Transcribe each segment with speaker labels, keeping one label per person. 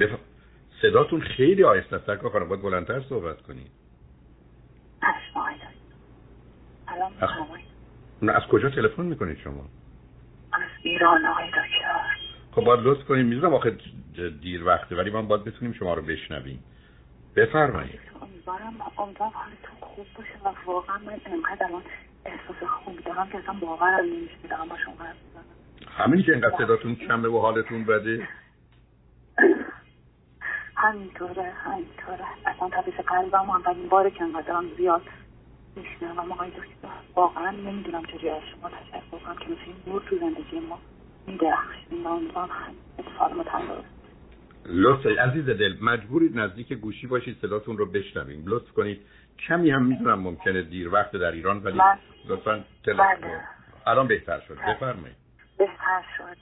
Speaker 1: بف... صداتون خیلی آهسته است. سرکار خانم باید بلندتر صحبت کنید از... از کجا تلفن می‌کنید شما؟
Speaker 2: از ایران آقای دکتر
Speaker 1: خب باید لطف کنید می‌دونم آخه دیر وقته ولی من باید بتونیم شما رو بشنویم. بفرمایید.
Speaker 2: امیدوارم امیدوارم حالتون خوب باشه و واقعا من انقدر الان احساس خوب دارم که اصلا باورم نمیشه دارم با شما
Speaker 1: همین که انقدر صداتون کمه و حالتون بده.
Speaker 2: همینطوره همینطوره. اصلا تپش قلبم اولین باره که انقدرم زیاد میشنوم. آقای دکتر واقعا نمی‌دونم چجوری از شما تشکر کنم که مثل این نور تو زندگی ما میدرخشیم و امیدوارم اتفاق ما
Speaker 1: لطف عزیز دل مجبورید نزدیک گوشی باشید صداتون رو بشنویم. لطف کنید. کمی هم می‌دونم ممکنه دیر وقت در ایران ولی لطفا تلفن بله. الان بهتر شد. بله. بفرمایید.
Speaker 2: بهتر شد.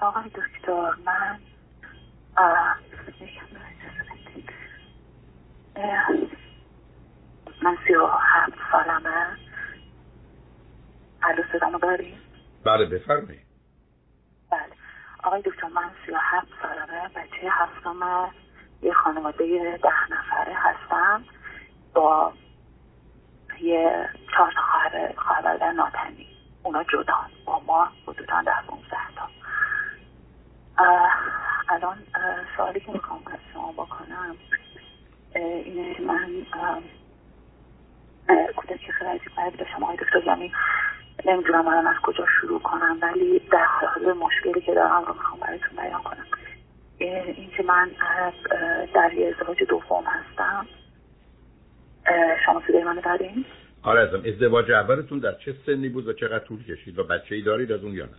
Speaker 2: آقای دکتر من من سی و هفت سالمه الو صدامو داری؟
Speaker 1: بله بفرمایید.
Speaker 2: بله. آقای دکتر من سی و هفت سالمه بچه هفتم یه خانواده ده نفره هستم با یه چهار تا خواهر ناتنی. اونا جدا با ما حدودا ده پونزده تا. الان سوالی که می‌خوام از شما بکنم اینه من کودک خیلی عجیب داشتم آقای دکتر یعنی نمی‌دونم الان از کجا شروع کنم ولی در حال مشکلی که دارم رو می‌خوام براتون بیان کنم این که من در یه ازدواج دوم هستم شما صدای منو دارین؟
Speaker 1: آره ازم ازدواج اولتون در چه سنی بود و چقدر طول کشید و بچه ای دارید از اون یا نه؟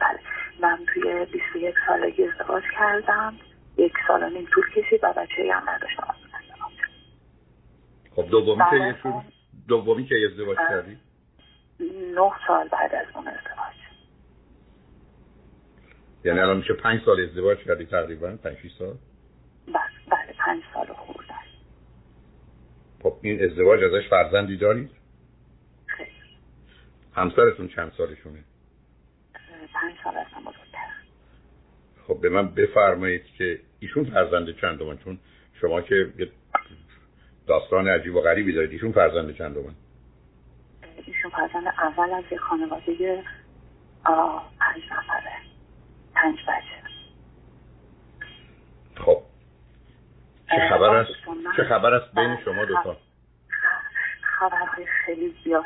Speaker 2: بله من توی 21 سالگی ازدواج کردم. یک سال نیم طول کشید و بچه هم نداشتم.
Speaker 1: خب دومی که دومی که ازدواج کردی؟
Speaker 2: نه سال بعد از اون ازدواج.
Speaker 1: یعنی الان میشه پنج سال ازدواج کردی تقریبا؟ پنج سال؟
Speaker 2: بله بله پنج سال خورده
Speaker 1: خب این ازدواج ازش فرزندی دارید؟
Speaker 2: خیلی.
Speaker 1: همسرتون چند سالشونه؟
Speaker 2: پنج سال هستم بزرگتر
Speaker 1: خب به من بفرمایید که ایشون فرزند چندمان چون شما که داستان عجیب و غریبی دارید ایشون فرزند چندمان؟
Speaker 2: ایشون فرزند اول از یه خانواده پنج نفره. پنج بچه.
Speaker 1: خب. چه خبر است؟ چه خبر است بین شما دو تا
Speaker 2: خبرهای خیلی زیاد.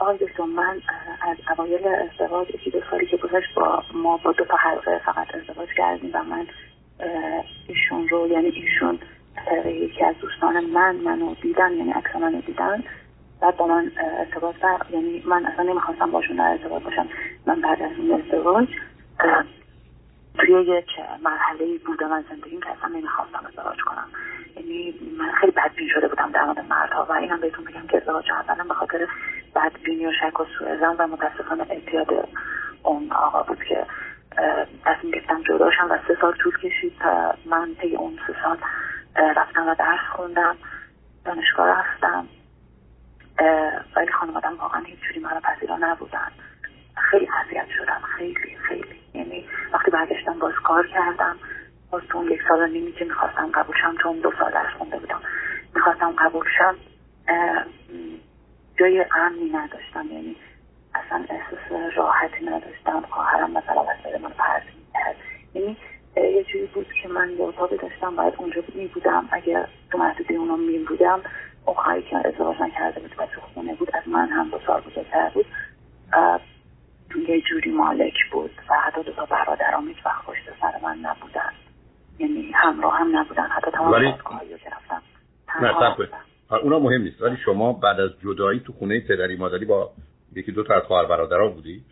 Speaker 2: آقای دکتر من از اوایل ازدواج یکی دو سالی که گذشت با ما با دو تا حلقه فقط ازدواج کردیم و من ایشون رو یعنی ایشون یکی از دوستان من منو دیدن یعنی عکس منو دیدن بعد با من ارتباط بر یعنی من اصلا نمی‌خواستم باشون در ارتباط باشم. من بعد از این ازدواج توی یک مرحله بودم از زندگیم که اصلا نمی‌خواستم ازدواج کنم. یعنی من خیلی بدبین شده بودم در مورد مردها و اینم بهتون بگم که ازدواج اولا به خاطر بدبینی و شک و سوء و متاسفانه اعتیاد اون آقا بود که تصمیم گرفتم جداشم و سه سال طول کشید تا من طی اون سه سال رفتم و درس خوندم دانشگاه رفتم ولی خانوادم واقعا هیچ جوری مرا پذیرا نبودن. خیلی اذیت شدم خیلی خیلی. یعنی وقتی برگشتم باز کار کردم باز تو اون یک سال نیمی که می‌خواستم قبول شم چون دو سال درس خونده بودم می‌خواستم قبول شم جای امنی نداشتم یعنی اصلا احساس راحتی نداشتم خواهرم مثلا وسط من پرد می‌کرد. یعنی یه جوری بود که من یه اتاقی داشتم باید اونجا می بودم. اگر تو محدوده اونا می بودم اون خواهی که ازدواج نکرده بود و تو خونه بود از من هم دو سال بزرگتر بود یه جوری مالک بود و حتی دو تا برادرام هیچ وقت پشت سر من نبودن. یعنی همراه هم نبودن. حتی تمام ولی... که رفتم
Speaker 1: نه اونا مهم نیست. ولی شما بعد از جدایی تو خونه پدری مادری با یکی دو تا از خواهر برادرها بودید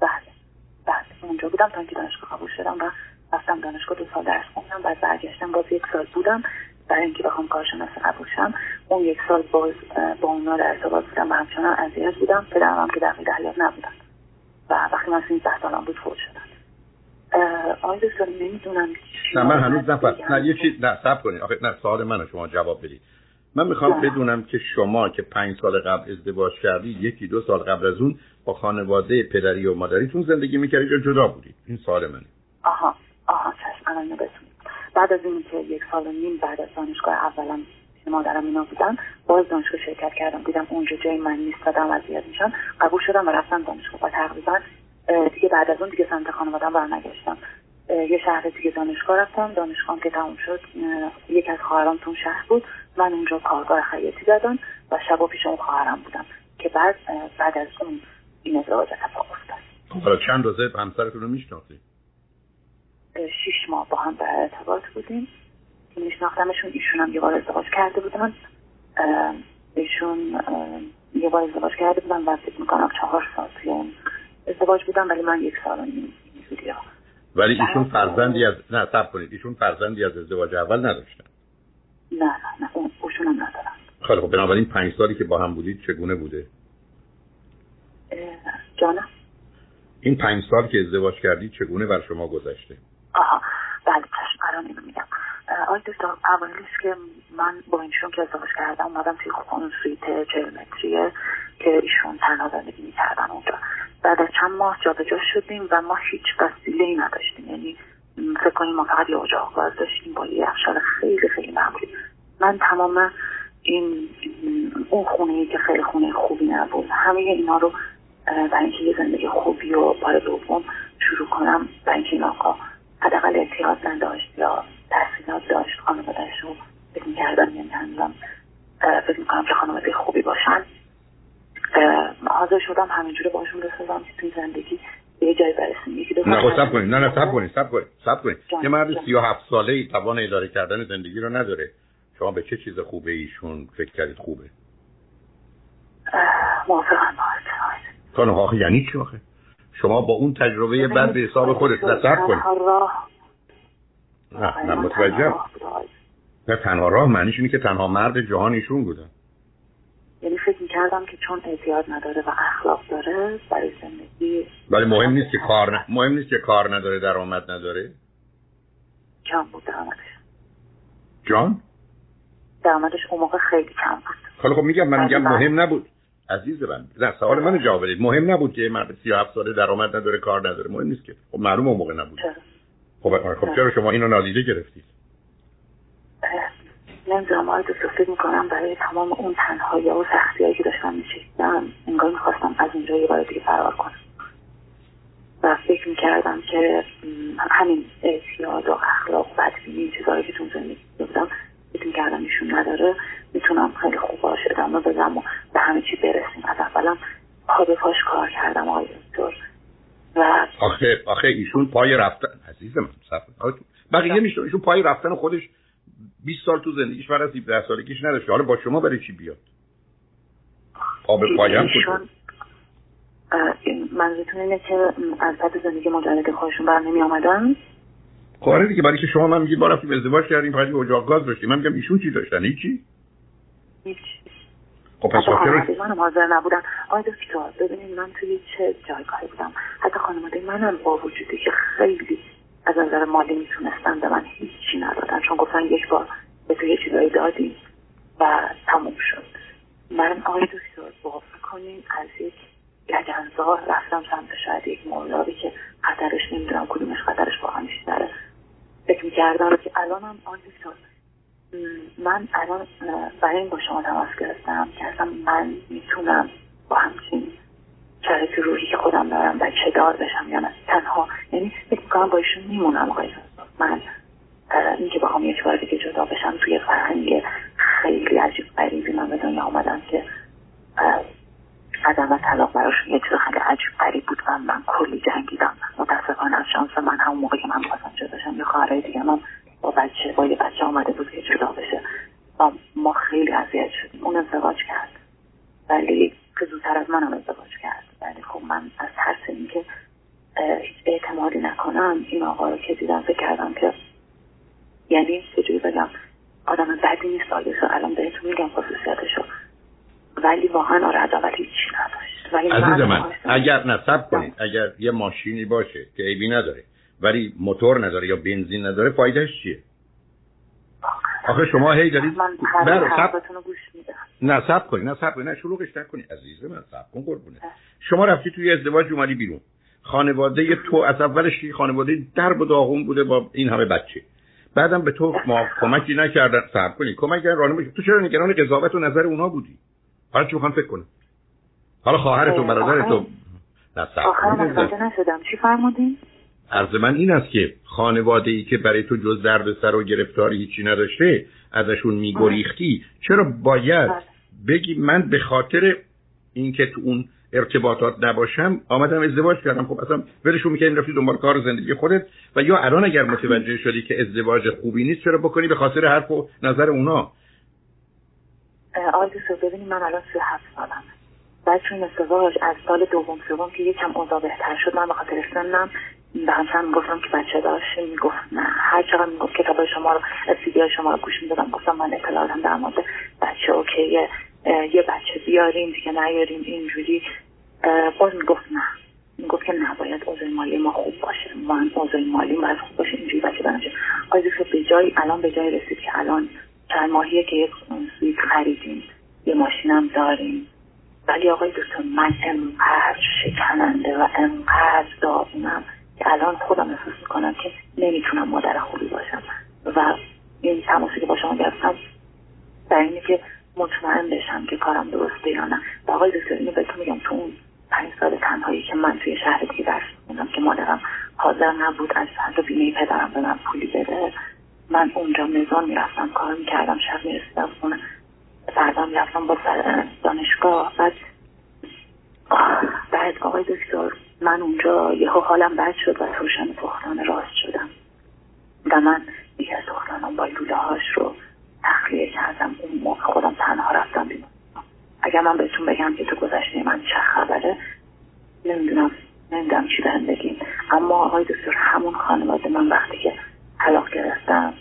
Speaker 2: بله. بله. اونجا بودم تا اینکه دانشگاه قبول شدم و رفتم دانشگاه دو سال درس خوندم. بعد برگشتم باز یک سال بودم. برای اینکه بخوام کارشناس قبول شم. اون یک سال باز با اونا در ارتباط بودم و همچنان اذیت بودم. پدرم هم که در حیات نبودن. و وقتی من سینزده سالم بود فوت شدن آقای دکتر نمی‌دونم
Speaker 1: نه من هنوز نفر نه یه چیز نه سب کنید آخه نه سوال منو شما جواب بدید من می‌خوام بدونم که شما که پنج سال قبل ازدواج کردی یکی دو سال قبل از اون با خانواده پدری و مادریتون زندگی می‌کردید یا جدا بودید؟ این سوال منه.
Speaker 2: آها الان بتونیم بعد از این که یک سال و نیم بعد از دانشگاه اولم مادرم اینا بودن باز دانشگاه شرکت کردم. دیدم اونجا جای من نیست و اذیت میشن قبول شدم و رفتم دانشگاه. و تقریبا دیگه بعد از اون دیگه سمت خانوادم برنگشتم. یه شهر دیگه دانشگاه رفتم. دانشگاه که تموم شد یک از خواهرام تو شهر بود. من اونجا کارگاه خیاطی زدم و شبا پیش اون خواهرم بودم که بعد بعد از اون این ازدواج اتفاق افتاد.
Speaker 1: خب، حالا چند روزه همسرتون رو میشناختی
Speaker 2: شیش ماه با هم در ارتباط بودیم. میشناختمشون ایشون هم یه بار ازدواج کرده بودن. ایشون یه بار ازدواج کرده بودن و فکر می‌کنم چهار سال توی ازدواج بودن ولی من یک سال و نیم
Speaker 1: ولی ایشون فرزندی از نه سب کنید. ایشون فرزندی از ازدواج اول نداشتن.
Speaker 2: نه نه نه. اونشون هم ندارن.
Speaker 1: خیلی خب بنابراین پنج سالی که با هم بودید چگونه بوده؟
Speaker 2: جانم
Speaker 1: این پنج سال که ازدواج کردید چگونه بر شما گذشته؟
Speaker 2: آها. بله چشم اینو میگم آی دکتر اولیش که من با ایشون که ازدواج کردم اومدم توی خونه سویت چهل متریه که ایشون تنها زندگی می‌کردن اونجا. بعد از چند ماه جابجا شدیم و ما هیچ وسیله ای نداشتیم. یعنی فکر کنیم ما فقط یه اجاق گاز داشتیم با یه یخچال خیلی خیلی معمولی. من تمام این اون خونه ای که خیلی خونه خوبی نبود همه اینا رو برای اینکه یه زندگی خوبی و بار دوم شروع کنم برای اینکه این آقا حداقل اعتیاد نداشت یا تحصیلات داشت خانوادهش رو فکر می‌کردم یعنی هنوزم فکر می‌کنم که خانواده خوبی باشن. حاضر شدم همینجوره باشون بسازم که توی زندگی. یه جای برسیم. یکی دو
Speaker 1: نه خب سب کنید نه نه سب کنید سب کنید سب کنید یه مرد سی و هفت ساله ای توان اداره کردن زندگی رو نداره. شما به چه چیز خوبه ایشون فکر کردید خوبه؟
Speaker 2: موافقم
Speaker 1: خانم آخه یعنی چی آخه؟ شما با اون تجربه بعد به حساب خودت نصب کنید نه نه متوجه نه تنها راه معنیش اینه که تنها مرد جهان ایشون بودن
Speaker 2: یعنی فکر می‌کردم که چون اعتیاد نداره و اخلاق داره برای زندگی
Speaker 1: ولی مهم نیست که کار ن... مهم نیست که کار نداره درآمد نداره؟
Speaker 2: کم بود درآمدش.
Speaker 1: جان؟
Speaker 2: درآمدش اون موقع خیلی کم بود.
Speaker 1: حالا خب میگم من میگم مهم نبود. عزیز من نه سوال منو جواب بدید. مهم نبود که مرد 37 ساله درآمد نداره کار نداره. مهم نیست که. خب معلوم اون موقع نبود؟ خب خب چرا شما اینو نادیده گرفتید؟
Speaker 2: نمی‌دونم آقای دکتر فکر می‌کنم برای تمام اون تنهایی و سختی هایی که داشتم میچیدم انگار می‌خواستم از اینجا یه بار دیگه فرار کنم. و فکر می‌کردم که همین اعتیاد و اخلاق و بدبینی این چیزهایی که تو زندگی بودم فکر می‌کردم ایشون نداره. می‌تونم خیلی خوب باش ادامه بدم و به همه چی برسیم. از اولم پا به پاش کار کردم آقای دکتر. و
Speaker 1: آخه آخه ایشون پای رفتن عزیز من بقیه میشه ایشون پای رفتن خودش 20 سال تو زندگیش بعد از 17 سالگیش نداشته حالا با شما برای چی بیاد؟ آب پایم
Speaker 2: منظورتون اینه که از بعد زندگی مجرد خودشون بر نمی آمدن؟
Speaker 1: خب آره دیگه برای که شما من میگید ما رفتیم ازدواج کردیم فقط اجاق گاز داشتیم. من میگم ایشون چی داشتن؟ هیچی
Speaker 2: هیچ.
Speaker 1: خب پس
Speaker 2: خانواده منم حاضر نبودم آقای دکتر ببینید من توی چه جایگاهی بودم. حتی خانواده منم با وجودی که خیلی از نظر مالی می‌تونستن به من هیچی ندادن. چون گفتن یک بار به تو یه چیزایی دادی و تموم شد. من آقای دکتر باور کنین از یک لگنزار رفتم سمت شاید یک مولابی که خطرش نمی‌دونم کدومش خطرش واقعا بیشتره. فکر می‌کردم که الانم آقای دکتر من الان برای این با شما تماس گرفتم که اصلا من می‌تونم با همچین شرایط روحی که خودم دارم بچه دار بشم یا نه. تنها یعنی فکر می‌کنم با ایشون میمونم آقای من اینکه بخوام یک بار دیگه جدا بشم توی فرهنگ خیلی عجیب غریبی من به دنیا آمدم که عدم طلاق براشون یه چیز خیلی عجیب غریب بود و من کلی جنگیدم. متاسفانه از شانس من همون موقع که من خواستم جدا بشم یه دیگه من با بچه با یه بچه آمده بود که جدا بشه و ما خیلی اذیت شدیم اون ازدواج کرد ولی که زودتر از منم ازدواج کرد ولی خب من از ترس اینکه هیچ اعتمادی نکنم این آقا رو که دیدم فکر کردم که یعنی چجوری بگم آدم بدی نیست آگه الان بهتون میگم خصوصیتشو ولی واقعا آره عدالت هیچی نداشت ولی
Speaker 1: عزیز من اگر نصب کنید. اگر یه ماشینی باشه که عیبی نداره ولی موتور نداره یا بنزین نداره فایدهش چیه؟ آخه شما هی دارید
Speaker 2: من سب... گوش میدم.
Speaker 1: نه سب کنی نه سب کنی نه شلوغش نکنی عزیز من سب کن قربونه شما رفتی توی ازدواج اومدی بیرون. خانواده تو از اولش خانواده درب و داغون بوده با این همه بچه. بعدم به تو ما کمکی نکردن. صبر کنی کمک کردن راهنمایی تو چرا نگران قضاوت و نظر اونا بودی؟ حالا چی می‌خوام فکر کنم؟ حالا خواهر تو
Speaker 2: آخر نشدم. چی فرمودین؟
Speaker 1: عرض من این است که خانواده ای که برای تو جز درد سر و گرفتاری هیچی نداشته ازشون میگریختی. چرا باید بله. بگی من به خاطر اینکه تو اون ارتباطات نباشم آمدم ازدواج کردم. خب اصلا ولشون می‌کنی رفتی دنبال کار زندگی خودت. و یا الان اگر متوجه شدی که ازدواج خوبی نیست چرا بکنی به خاطر حرف و نظر اونا؟
Speaker 2: آلدوسو ببینی من الان سی هفت سالم بعد چون ازدواج از سال دوم سوم که یکم اوضاع بهتر شد. من به خاطر سنم به همسرم گفتم که بچه داشت می‌گفت نه. هر چقدر می‌گفت کتاب شما رو سیدی شما رو گوش می‌دادم. گفتم من اطلاعاتم در مورد بچه اوکیه یه بچه بیاریم دیگه نیاریم اینجوری. باز می‌گفت نه. می‌گفت که نباید اوضاع مالی ما خوب باشه. من اوضاع مالی باید خوب باشه اینجوری بچه بناشه آقای به جای الان به جای رسید که الان چند ماهیه که یک سویت خریدیم. یه ماشینم داریم. ولی آقای دکتر من انقدر شکننده و انقدر داغونم که الان خودم احساس می‌کنم که نمی‌تونم مادر خوبی باشم و این تماسی که با شما گرفتم در اینه که مطمئن بشم که کارم درسته یا نه. و آقای دکتر اینو بهتون میگم تو اون پنج سال تنهایی که من توی شهر دیگه درس خوندم که مادرم حاضر نبود از حتی بیمه پدرم به من پولی بده من اونجا میزان می‌رفتم کار می‌کردم شب می‌رسیدم خونه. فردا می‌رفتم با دانشگاه. بعد بعد آقای دکتر من اونجا یهو حالم بد شد و ترشن پختان راست شدم. و من یکی از دخترانم با لوله هاش رو تخلیه کردم. اون موقع خودم تنها رفتم بیرون. اگر من بهتون بگم که تو گذشته من چه خبره نمی‌دونم نمی‌دونم چی بهم بگیم اما آقای دکتر همون خانواده من وقتی که طلاق گرفتم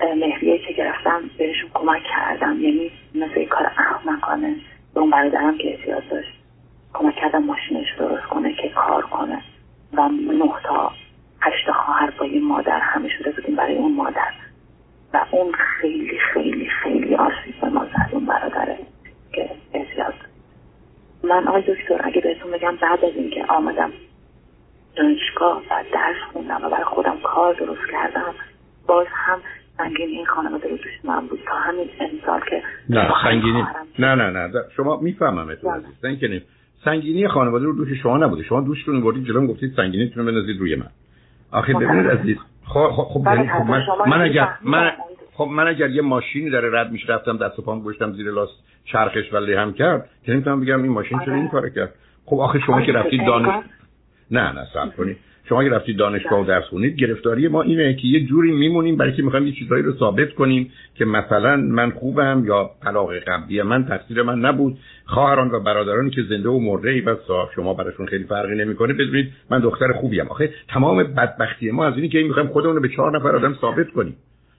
Speaker 2: مهریه که گرفتم بهشون کمک کردم. یعنی مثل کار احمقانه به اون برادرم که احتیاج داشت. کمک کردم ماشینش درست کنه که کار کنه. و نه تا هشت خواهر با یه مادر همه شده بودیم برای اون مادر. و اون خیلی خیلی خیلی آسیب به ما زد اون برادره که احتیاج من آقای دکتر اگه بهتون بگم بعد از اینکه آمدم دانشگاه و درس خوندم و برای خودم کار درست کردم باز هم سنگینی این خانواده رو دوست من
Speaker 1: نه سنگینی. نه نه نه شما می‌فهمم اتون عزیز. نه سنگینی خانواده رو دوش شما نبوده. شما دوشتون بردید جلوم گفتید سنگینیتون رو بنازید روی من. آخه ببینید عزیز. خب خب, بله، خب من, من اگر من خب من اگر یه ماشینی داره رد میشه رفتم دست و پام گشتم زیر لاست چرخش ولی هم کرد که نمی‌تونم بگم این ماشین چرا این آره. کارو کرد. خب آخه شما که رفتید دانش نه نه صبر کنید. شما اگه رفتید دانشگاه و درس خونید گرفتاری ما اینه که یه جوری میمونیم برای که می‌خوایم یه چیزایی رو ثابت کنیم که مثلا من خوبم یا طلاق قبلی من تقصیر من نبود. خواهران و برادرانی که زنده و مرده ای بس شما براشون خیلی فرقی نمی‌کنه بدونید من دختر خوبی ام آخه تمام بدبختی ما از اینی که می‌خوایم خودمون رو به چهار نفر آدم ثابت کنیم.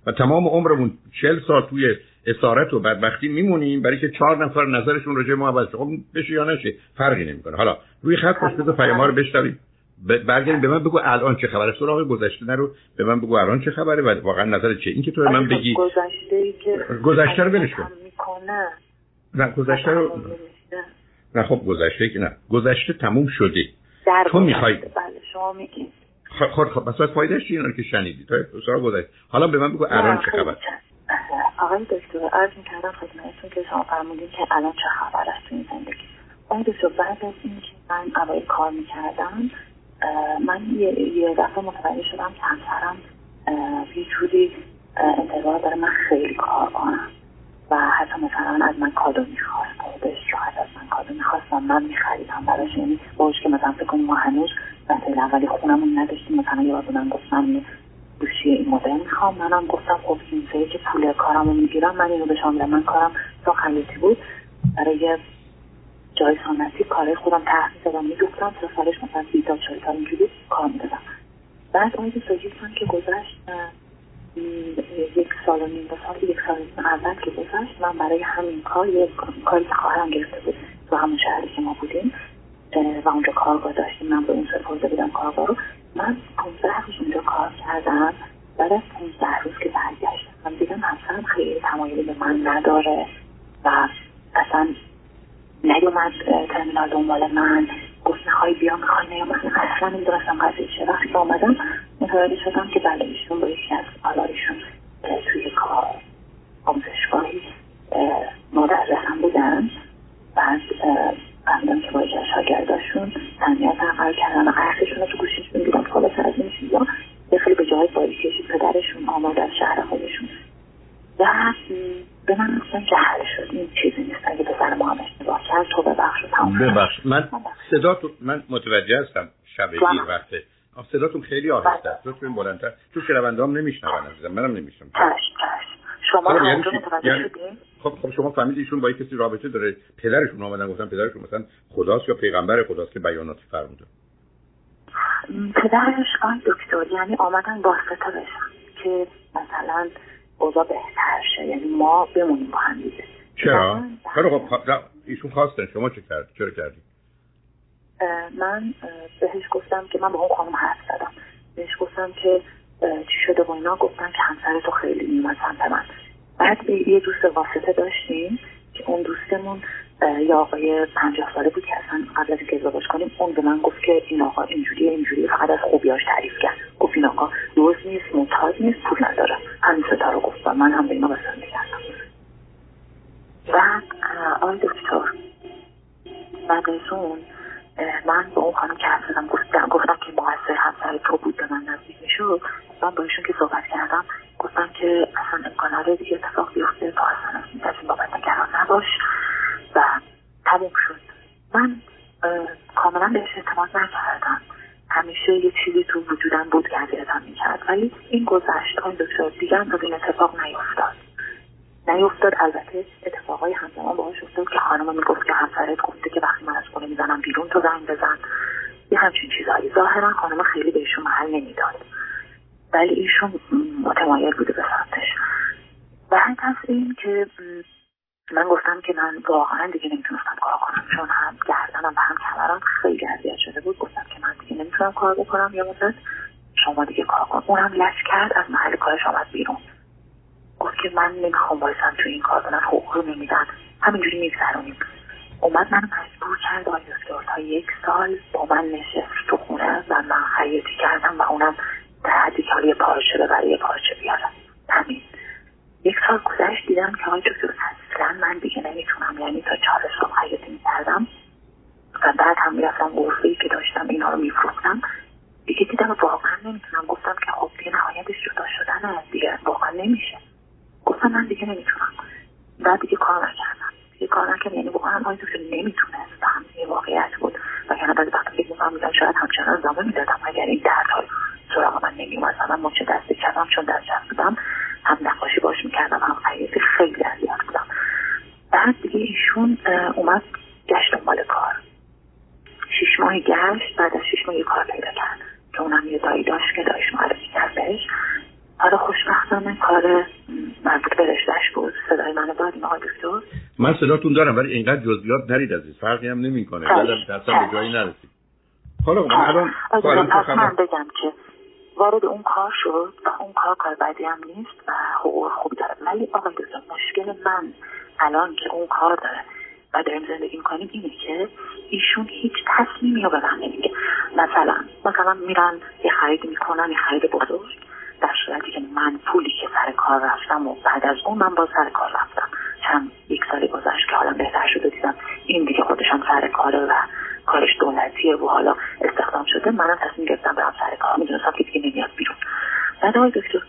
Speaker 1: و تمام عمرمون چل سال توی اسارت و بدبختی میمونیم برای که چهار نفر نظرشون راجع ما عوض خب بشه یا نشه فرقی نمی‌کنه. حالا روی خط پشت پیام رو برگردیم به من بگو الان چه خبره؟ سراغ گذشته نرو. به من بگو الان چه خبره و واقعا نظر چه این که تو من آره، بگی
Speaker 2: گذشته ای که
Speaker 1: گذشته رو ولش کن. نه گذشته رو نه خب گذشته که نه. گذشته تموم شده. تو می‌خوای بله
Speaker 2: شما میگی.
Speaker 1: خب خب, خب بس فایدهش چیه که شنیدی؟ تو سراغ گذشته. حالا به من بگو الان چه خبر
Speaker 2: آقای دکتر عرض می‌کردم خدمتتون که شما فرمودین که الان چه خبر است تو این زندگی. آقای دکتر بعد از اینکه من اوایل کار می‌کردم من یه, دفعه متوجه شدم که همسرم یه جوری انتظار داره من خیلی کار کنم. و حتی مثلا از من کادو می‌خواست بهش راحت از من کادو می‌خواست و من میخریدم براش. یعنی باش که مثلا فکر کنیم ما هنوز مثلا اولی خونمون نداشتیم مثلا یه بار من گفتم گوشی این مدل می‌خوام. منم گفتم خب این که پول کارمو می‌گیرم. من اینو به شما من کارم خیاطی بود. برای جای سنتی کارهای خودم تحصیل دادم می‌گفتم تا سالش مثلا سی تا تا اینجوری کار می‌دادم بعد آیده ساجیستان که گذشت یک سال و نیم سال یک سال اول که گذشت من برای همین کار یک کاری که خواهرم گرفته بود تو همون شهری که ما بودیم و اونجا کارگاه داشتیم. من به اون سپرده بودم کارگاه رو. من پونزده روز اونجا کار کردم. بعد از پونزده روز که برگشتم من دیدم همسرم خیلی تمایلی به من نداره و اصلا نیومد ترمینال دنبال من. گفت می‌خوای بیا می‌خوای نیا اصلا نمی‌دونستم قضیه چه وقتی آمدم متوجه شدم که بله ایشون با یکی از آلایشون توی کار آموزشگاهی. من
Speaker 1: صدا تو من متوجه هستم شب دیر وقته. صداتون خیلی آهسته است. لطفا بلندتر. تو شنونده هم نمیشنون عزیزم. منم نمیشنم
Speaker 2: شما هم یعنی یعنی...
Speaker 1: خب خب شما فهمیدید ایشون با کسی رابطه داره. پدرشون اومدن گفتن پدرشون مثلا خداست یا پیغمبر خداست که بیاناتی فرموده؟
Speaker 2: پدرش آن دکتر. یعنی آمدن واسطه بشن که مثلا اوضاع بهتر شه. یعنی ما بمونیم با هم دیگه.
Speaker 1: چرا؟ خب ایشون خواستن. شما چه کرد؟ چرا کردی؟
Speaker 2: من بهش گفتم که من با اون خانم حرف زدم. بهش گفتم که چی شده و اینا. گفتن که همسر تو خیلی میومد سمت من. بعد یه دوست واسطه داشتیم که اون دوستمون یا آقای پنجاه ساله بود که اصلا قبل از اینکه ازدواج کنیم اون به من گفت که این آقا اینجوری اینجوری فقط از خوبیاش تعریف کرد. گفت این آقا دوز نیست معتاد نیست پول نداره. همین ستا رو گفت من هم به اینا بسنده کردم بعد آقای دکتر بعد از اون من با اون خانم که حرف زدم گفتم گفتم که مقصر همسر تو بود به من نزدیک می‌شد. من با ایشون که صحبت کردم گفتم که اصلا امکان دیگه اتفاق بیفته تو اصلا از این بابت نگران نباش. و تموم شد. من کاملا بهش اعتماد نکردم. همیشه یه چیزی تو وجودم بود که اذیتم می‌کرد. ولی این گذشت. آن دکتر دیگه هم این اتفاق نیفتاد. نیفتاد البته اتفاقای همزمان باهاش افتاد که خانم می‌گفت که همسرت گفته که وقتی من از خونه می‌زنم بیرون تو زنگ بزن. یه همچین چیزهایی ظاهرا خانم خیلی بهشون محل نمی‌داد. ولی ایشون متمایل بوده به سمتش. و از این که من گفتم که من واقعا دیگه نمی‌تونستم کار کنم. چون هم گردنم و هم کمرم خیلی اذیت شده بود. گفتم که من دیگه نمی‌تونم کار بکنم یا مدت. شما دیگه کار کن. اونم لش کرد. از محل کارش آمد بیرون. گفت که من نمی‌خوام بایستم تو این کار. من حقوق رو نمیدن. همینجوری میگذرونیم. اومد من مجبور کرد آقای تا یک سال با من نشست تو خونه و من خیاطی کردم و اونم در حدی که یه پارچه ببره یه پارچه بیارم. همین. یک سال گذشت دیدم که آقای دکتر اصلا من دیگه نمی‌تونم یعنی تا چهار صبح خیاطی می‌کردم و بعد هم می‌رفتم غرفه که داشتم اینا رو میفروختم. دیگه دیدم واقعا نمی‌تونم. گفتم که خب دیگه نهایتش جدا شدن دیگه واقعا نمیشه. گفتم من دیگه نمی‌تونم. بعد دیگه کار نکردم. دیگه کار نکردم یعنی واقعا آقای دکتر نمی‌تونستم یه واقعیت بود. و یعنی بعضی وقتا فکر می‌کنم میگم شاید همچنان ادامه می‌دادم. اگر این دردها سراغ من نمیومد من مچه دست کردم چون دست بودم هم نقاشی باش می‌کردم هم خیلی خیلی اذیت بودم. بعد دیگه ایشون اومد گشت دنبال کار. شیش ماهی گشت بعد از شیش ماهی کار پیدا کرد. که اونم یه دایی داشت که دایش معرفی کرد حالا خوشبختانه کار مربوط به رشتهش بود. صدای منو داریم آقای دکتر.
Speaker 1: من صداتون دارم ولی اینقدر جزئیات نرید از این. فرقی هم نمی‌کنه. دستم به جایی نرسید. حالا من
Speaker 2: الان بگم که وارد اون کار شد. و اون کار کار بدی هم نیست و حقوق خوبی داره. ولی آقای دکتر مشکل من الان که اون کار داره و داریم زندگی می‌کنیم اینه که ایشون هیچ تصمیمی رو به من نمیگه مثلا مثلا میرن یه خرید می‌کنن یه خرید بزرگ. در صورتی که من پولی که سر کار رفتم و بعد از اون من با سر کار رفتم. چند یک سالی گذشت که حالا بهتر شده دیدم. این دیگه خودشم سر کاره و کارش دولتیه و حالا استخدام شده. منم تصمیم گرفتم برم سر کار. می‌دونستم که دیگه نمیاد بیرون. بعد آقای دکتر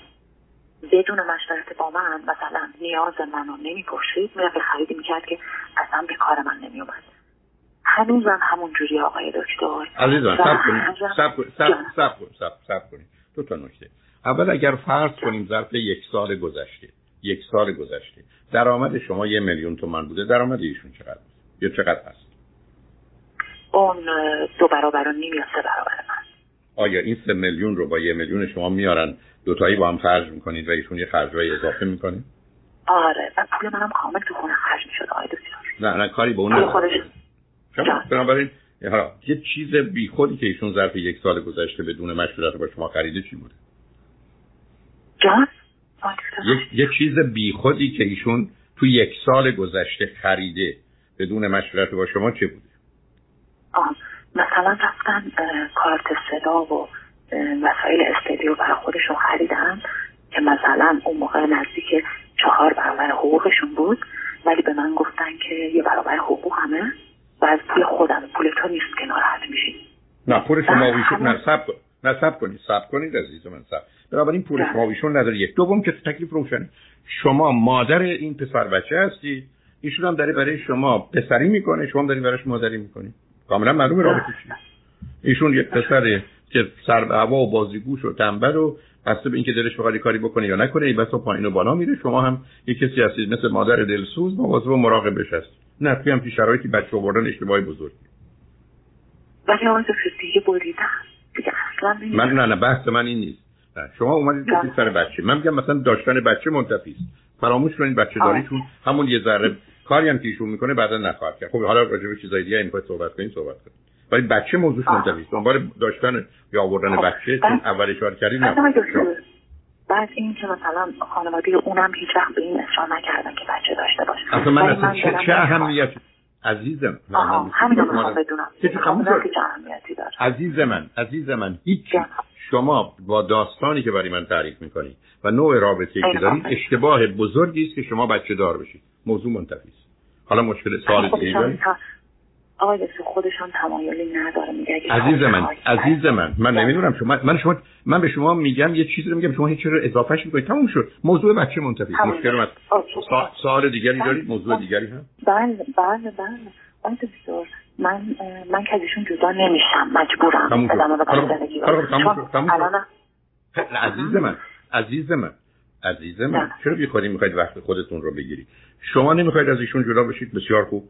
Speaker 2: بدون مشورت با من مثلا نیاز منو نمی‌پرسید. می‌رفت خریدی می‌کرد که اصلا به کار من نمیومد هنوزم همون جوری آقای دکتر.
Speaker 1: عزیزان سب کنید. سب کنید. سب کنید. دو تا نکته. اول اگر فرض کنیم ظرف یک سال گذشته یک سال گذشته درآمد شما یه میلیون تومن بوده درآمد ایشون چقدر یا چقدر هست؟
Speaker 2: اون دو برابر و نیم یا سه برابر من.
Speaker 1: آیا این سه میلیون رو با یه میلیون شما میارن دوتایی با هم خرج می‌کنید و ایشون یه خرجای اضافه می‌کنید
Speaker 2: آره و پول منم کامل تو خونه خرج می‌شد آقای دکتر.
Speaker 1: نه نه کاری به اون خودش بنابراین یه چیز بیخودی که ایشون ظرف یک سال گذشته بدون مشورت با شما خریده چی بوده؟
Speaker 2: جان؟
Speaker 1: یه چیز بیخودی که ایشون تو یک سال گذشته خریده بدون مشورت با شما چه بوده؟
Speaker 2: آه. مثلا رفتن کارت صدا و وسایل استدیو برای خودشون خریدن که مثلا اون موقع نزدیک چهار برابر حقوقشون بود ولی به من گفتن که یه برابر حقوق همه و از پول خودم پول تو نیست که ناراحت میشین.
Speaker 1: نه پول شما ویشون سب نه سب کنید سب کنید عزیز من سب بنابراین پول شما ویشون نداره. یک دوم که تکلیف روشنه شما مادر این پسر بچه هستید. ایشون هم داره برای شما پسری می‌کنه. شما هم دارید براش مادری می‌کنید کاملا معلومه رابطه چیه. ایشون یک پسر که سر به هوا و بازیگوش و تنبل و بسته به اینکه دلش بخواد کاری بکنه یا نکنه این بسا پایین و بالا میره. شما هم یک کسی هستید مثل مادر دلسوز مواظب و مراقبش هست. نه توی هم توی شرایطی بچه آوردن اشتباهی بزرگی
Speaker 2: ولی آقای دیگه اصلا
Speaker 1: من نه نه بحث من این نیست. شما اومدید گفتید سر بچه. من میگم مثلا داشتن بچه منتفی است. فراموش کنید بچه داریتون همون یه ذره کاری هم که ایشون می‌کنه بعدا نخواهد کرد. خب حالا راجع به چیزای دیگه می‌خواید صحبت کنیم صحبت کنیم. ولی بچه موضوعش منتفی است. دنبال داشتن یا آوردن بچه چون اول اشاره کردید نه
Speaker 2: بعد این که مثلا خانواده اونم هیچ وقت به این اصرار نکردن که بچه داشته باشه.
Speaker 1: اصلا من اصلا چه, چه اهمیتی عزیزم؟
Speaker 2: همین رو می‌خوام بدونم.
Speaker 1: عزیز من عزیز من هیچ شما با داستانی که برای من تعریف می‌کنید و نوع رابطه که دارید اشتباه بزرگی است که شما بچه دار بشید. موضوع منتفی است. حالا مشکل سوال دیگه دارید
Speaker 2: آقای خودشان تمایلی نداره. میگه
Speaker 1: عزیز من عزیز من من نمی‌دونم شما من شما من به شما میگم یه چیزی رو میگم شما هیچ چیزی رو اضافهش می‌کنید؟ تموم شد. موضوع بچه منتفی مشکل من سوال دیگری دارید؟ موضوع دیگری هم؟
Speaker 2: بله بله بله. آقای دکتر من من که ازشون جدا نمیشم مجبورم.
Speaker 1: عزیز من عزیز من عزیز من. چرا بیخوری می‌خواید وقت خودتون رو بگیرید؟ شما نمی‌خواید از ایشون جدا بشید؟ بسیار خوب.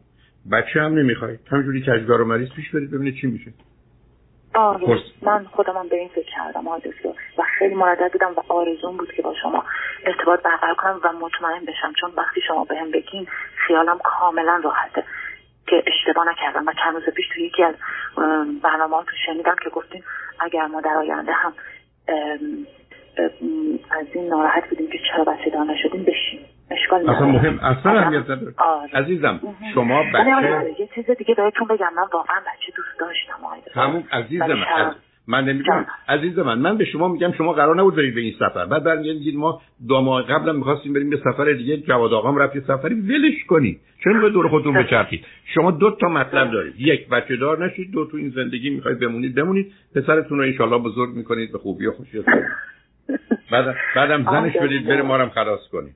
Speaker 1: بچه هم نمی‌خواید. همینجوری تجدار و مریض پیش برید ببینید چی میشه.
Speaker 2: آره من خودم به این فکر کردم و خیلی مردد بودم و آرزون بود که با شما ارتباط برقرار کنم و مطمئن بشم چون وقتی شما به هم بگین خیالم کاملا راحته. که اشتباه نکردم. و چند روز پیش تو یکی از برنامه تو شنیدم که گفتین اگر ما در آینده هم از این ناراحت بودیم که چرا بچه نشدیم بشیم اشکال
Speaker 1: اصلا مهم اصلا نداره. آره. عزیزم شما بچه
Speaker 2: یه چیز دیگه بهتون بگم. من واقعا بچه دوست داشتم
Speaker 1: همون عزیز من نمیگم عزیز من من به شما میگم شما قرار نبود برید به این سفر. بعد برمیگردید ما دو ماه قبلا می‌خواستیم بریم به سفر دیگه جواد آقام رفت سفری. ولش کنی چرا می‌خواید دور خودتون بچرخید؟ شما دو تا مطلب دارید. یک بچه دار نشید. دو تو این زندگی می‌خواید بمونید. بمونید. پسرتون رو ان بزرگ می‌کنید. به خوبی و خوشی بعد بعدم زنش بدید بره ما خلاص کنید.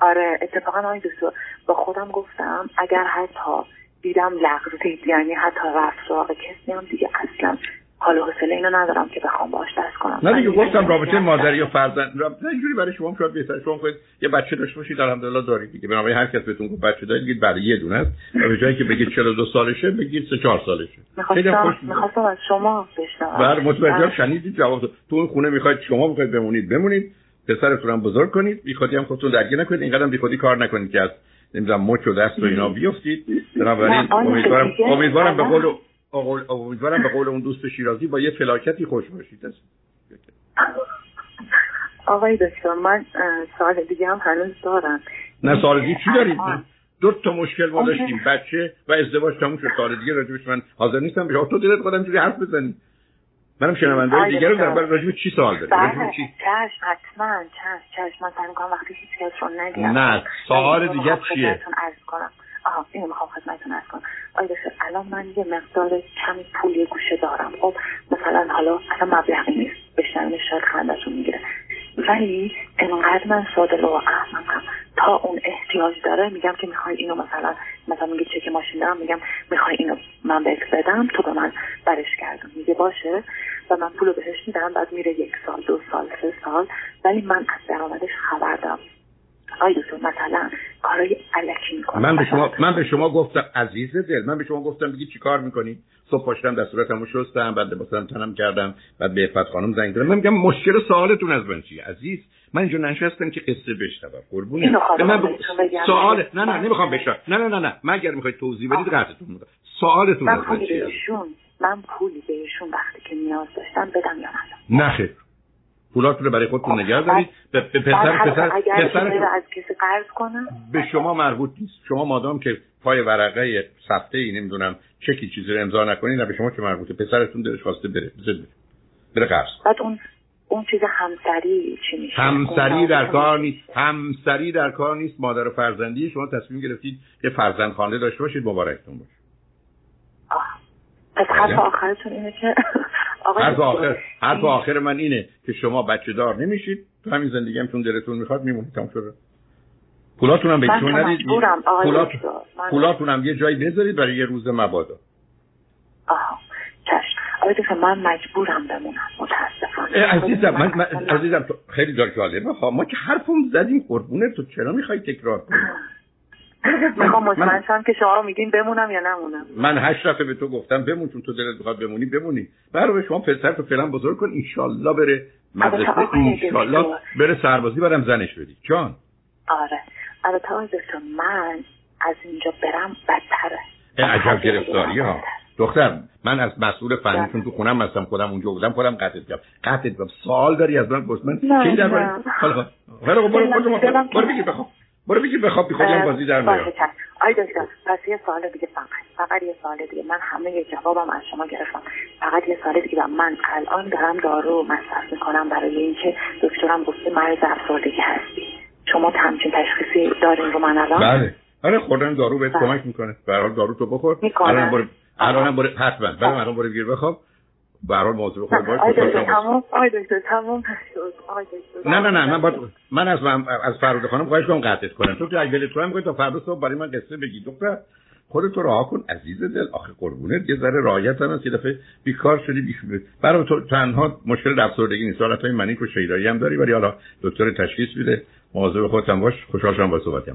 Speaker 2: آره اتفاقا آقای دکتر با خودم گفتم اگر حتی دیدم لغزید یعنی حتی رفت سراغ کسی هم دیگه اصلا حال و حوصله اینو ندارم که بخوام باش دست کنم.
Speaker 1: نه دیگه گفتم رابطه مادری یا فرزند رابطه اینجوری برای شما شاید بهتر. شما خواهید یه بچه داشته باشید الحمدلله دارید دیگه. بنابراین هر کس بهتون گفت بچه دارید دیگه برای یه دونه است. به جایی که بگید 42 سالشه بگید 3 4 سالشه.
Speaker 2: خیلی خوش می‌خواستم از شما بشنوم.
Speaker 1: بله متوجه شنیدید جواب. تو خونه می‌خواید شما می‌خواید بمونید بمونید. پسرتون هم بزرگ کنید. بی خودی هم خودتون درگیر نکنید. اینقدر بی خودی کار نکنید که از نمی‌دونم مچ و دست و اینا بیفتید. بنابراین امیدوارم امیدوارم به قول امیدوارم به قول اون دوست شیرازی با یه فلاکتی خوش باشید.
Speaker 2: آقای دکتر من سوال دیگه هم هنوز دارم.
Speaker 1: نه سوال دیگه چی دارید؟ دو تا مشکل ما داشتیم بچه و ازدواج تموم شد. سال دیگه راجبش من حاضر نیستم. به تو دلت خودم جوری حرف بزنی. منم شنونده دیگه رو در راجب چی سوال داری
Speaker 2: راجب چی؟ چشم حتما چشم چشم. من سعی وقتی هیچ کس رو
Speaker 1: نه سوال دیگه چیه؟
Speaker 2: کنم. آها اینو می‌خوام خدمتتون عرض کنم. آیا الان من یه مقدار کمی پول یه گوشه دارم. خب مثلا حالا اصلا مبلغی نیست. بشنوین شاید خندتون می‌گیره. ولی انقدر من ساده و احمقم. تا اون احتیاج داره میگم که می‌خوای اینو مثلا مثلا میگه چک ماشین دارم میگم می‌خوای اینو من بهت بدم تو به من برش کردم میگه باشه. و من پولو بهش میدم بعد میره یک سال دو سال سه سال. ولی من از درآمدش خبر دارم. آقای مثلا کارای علکی می‌کنم.
Speaker 1: من به شما من به شما گفتم عزیز دل من به شما گفتم بگی چیکار می‌کنی؟ صبح پاشتم دستوراتمو شستم بعد مثلا تنم کردم بعد به افت خانم زنگ زدم. من میگم مشکل سوالتون از من چیه؟ عزیز من اینجا نشستم که قصه بشنوم. قربونه من ب... سوال نه نه نمی‌خوام بشنوم. نه نه نه نه. من اگر می‌خواید توضیح بدید قطعتون می‌کنم سوالتون از من چیه؟
Speaker 2: من پولی بهشون وقتی که نیاز داشتم بدم یا نه
Speaker 1: نه خیر. پولاتون رو برای خودتون نگه دارید. به پسر پسر
Speaker 2: پسر از کسی قرض کنم
Speaker 1: به شما مربوط نیست. شما مادام که پای ورقه سفته ای نمی‌دونم چکی چیزی رو امضا نکنید نه به شما چه مربوطه؟ پسرتون دلش خواسته بره. بره, بره قرض.
Speaker 2: بعد اون اون چیز همسری چی میشه؟
Speaker 1: همسری در کار نیست. همسری در کار نیست. مادر و فرزندی. شما تصمیم گرفتید یه فرزند خانده داشته باشید. مبارکتون باشه.
Speaker 2: پس حرف بله. آخرتون اینه که
Speaker 1: حرف آخر حرف آخر من اینه که شما بچه دار نمیشید. تو همین زندگی هم چون دلتون می‌خواد میمونید تمام شده. پولاتون هم بهتون ندید؟ پولات... پولاتون هم یه جایی بذارید برای یه روز مبادا.
Speaker 2: آها آقای دکتر من مجبورم بمونم متاسفانه.
Speaker 1: عزیزم من, من عزیزم تو خیلی جالبه. ما که حرفم زدیم قربونه تو چرا می‌خوای تکرار کنی؟
Speaker 2: می‌خوام مطمئن شم که شما میگین بمونم یا نمونم.
Speaker 1: من هشت دفعه به تو گفتم بمون چون تو دلت بخواد بمونی بمونی. برای شما پسر تو فعلا بزرگ کن انشالله بره مدرسه انشالله بره سربازی برم زنش بدی. جان.
Speaker 2: آره. البته آقای دکتر من از اینجا برم بدتره.
Speaker 1: عجب گرفتاری ها. دختر من از مسئول فنیشون تو خونم هستم خودم اونجا بودم خودم قطعت کردم. قطعت کردم. سوال داری از من گفت من کی در حالا برو برو برو برو بگی بخواب. برو بگی بخواب بی خودم بازی در میاد
Speaker 2: آی دکتر پس یه سوال دیگه فقط. فقط یه سوال دیگه. من همه جوابم از شما گرفتم. فقط یه سوال دیگه. من الان دارم دارو مصرف می‌کنم برای اینکه دکترم گفته مرض افسردگی هستی. شما همچین تشخیصی دارین رو من الان؟
Speaker 1: بله. آره خوردن دارو بهت بله. کمک می‌کنه. به دارو تو بخور. الان برو الانم برو حتما. الان برو گیر بخواب. برای موضوع خود باید
Speaker 2: تمام آی دکتر تمام
Speaker 1: نه نه نه من باید من از من از فرود خانم خواهش کنم قطعت کنم تو که اگه تو هم تا فردا صبح برای من قصه بگی. دکتر خودت رو راه کن عزیز دل. آخه قربونت یه ذره رعایت هم هست. یه دفعه بیکار شدی بیش برای تو تنها مشکل افسردگی نیست. حالت های منیک و شیدایی هم داری ولی حالا دکتر تشخیص میده. مواظب خودت هم باش. خوشحال شدم با صحبتم.